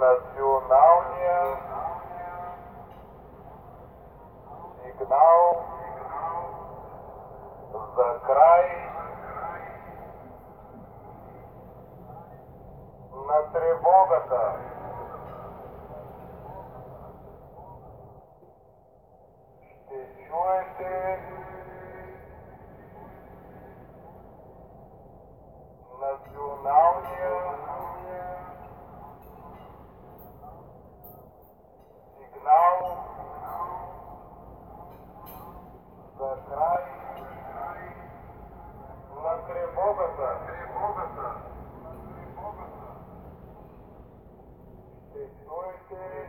Националния сигнал за край на тревогата. Ще чуете тревогата. Тревогата. Ще чуєте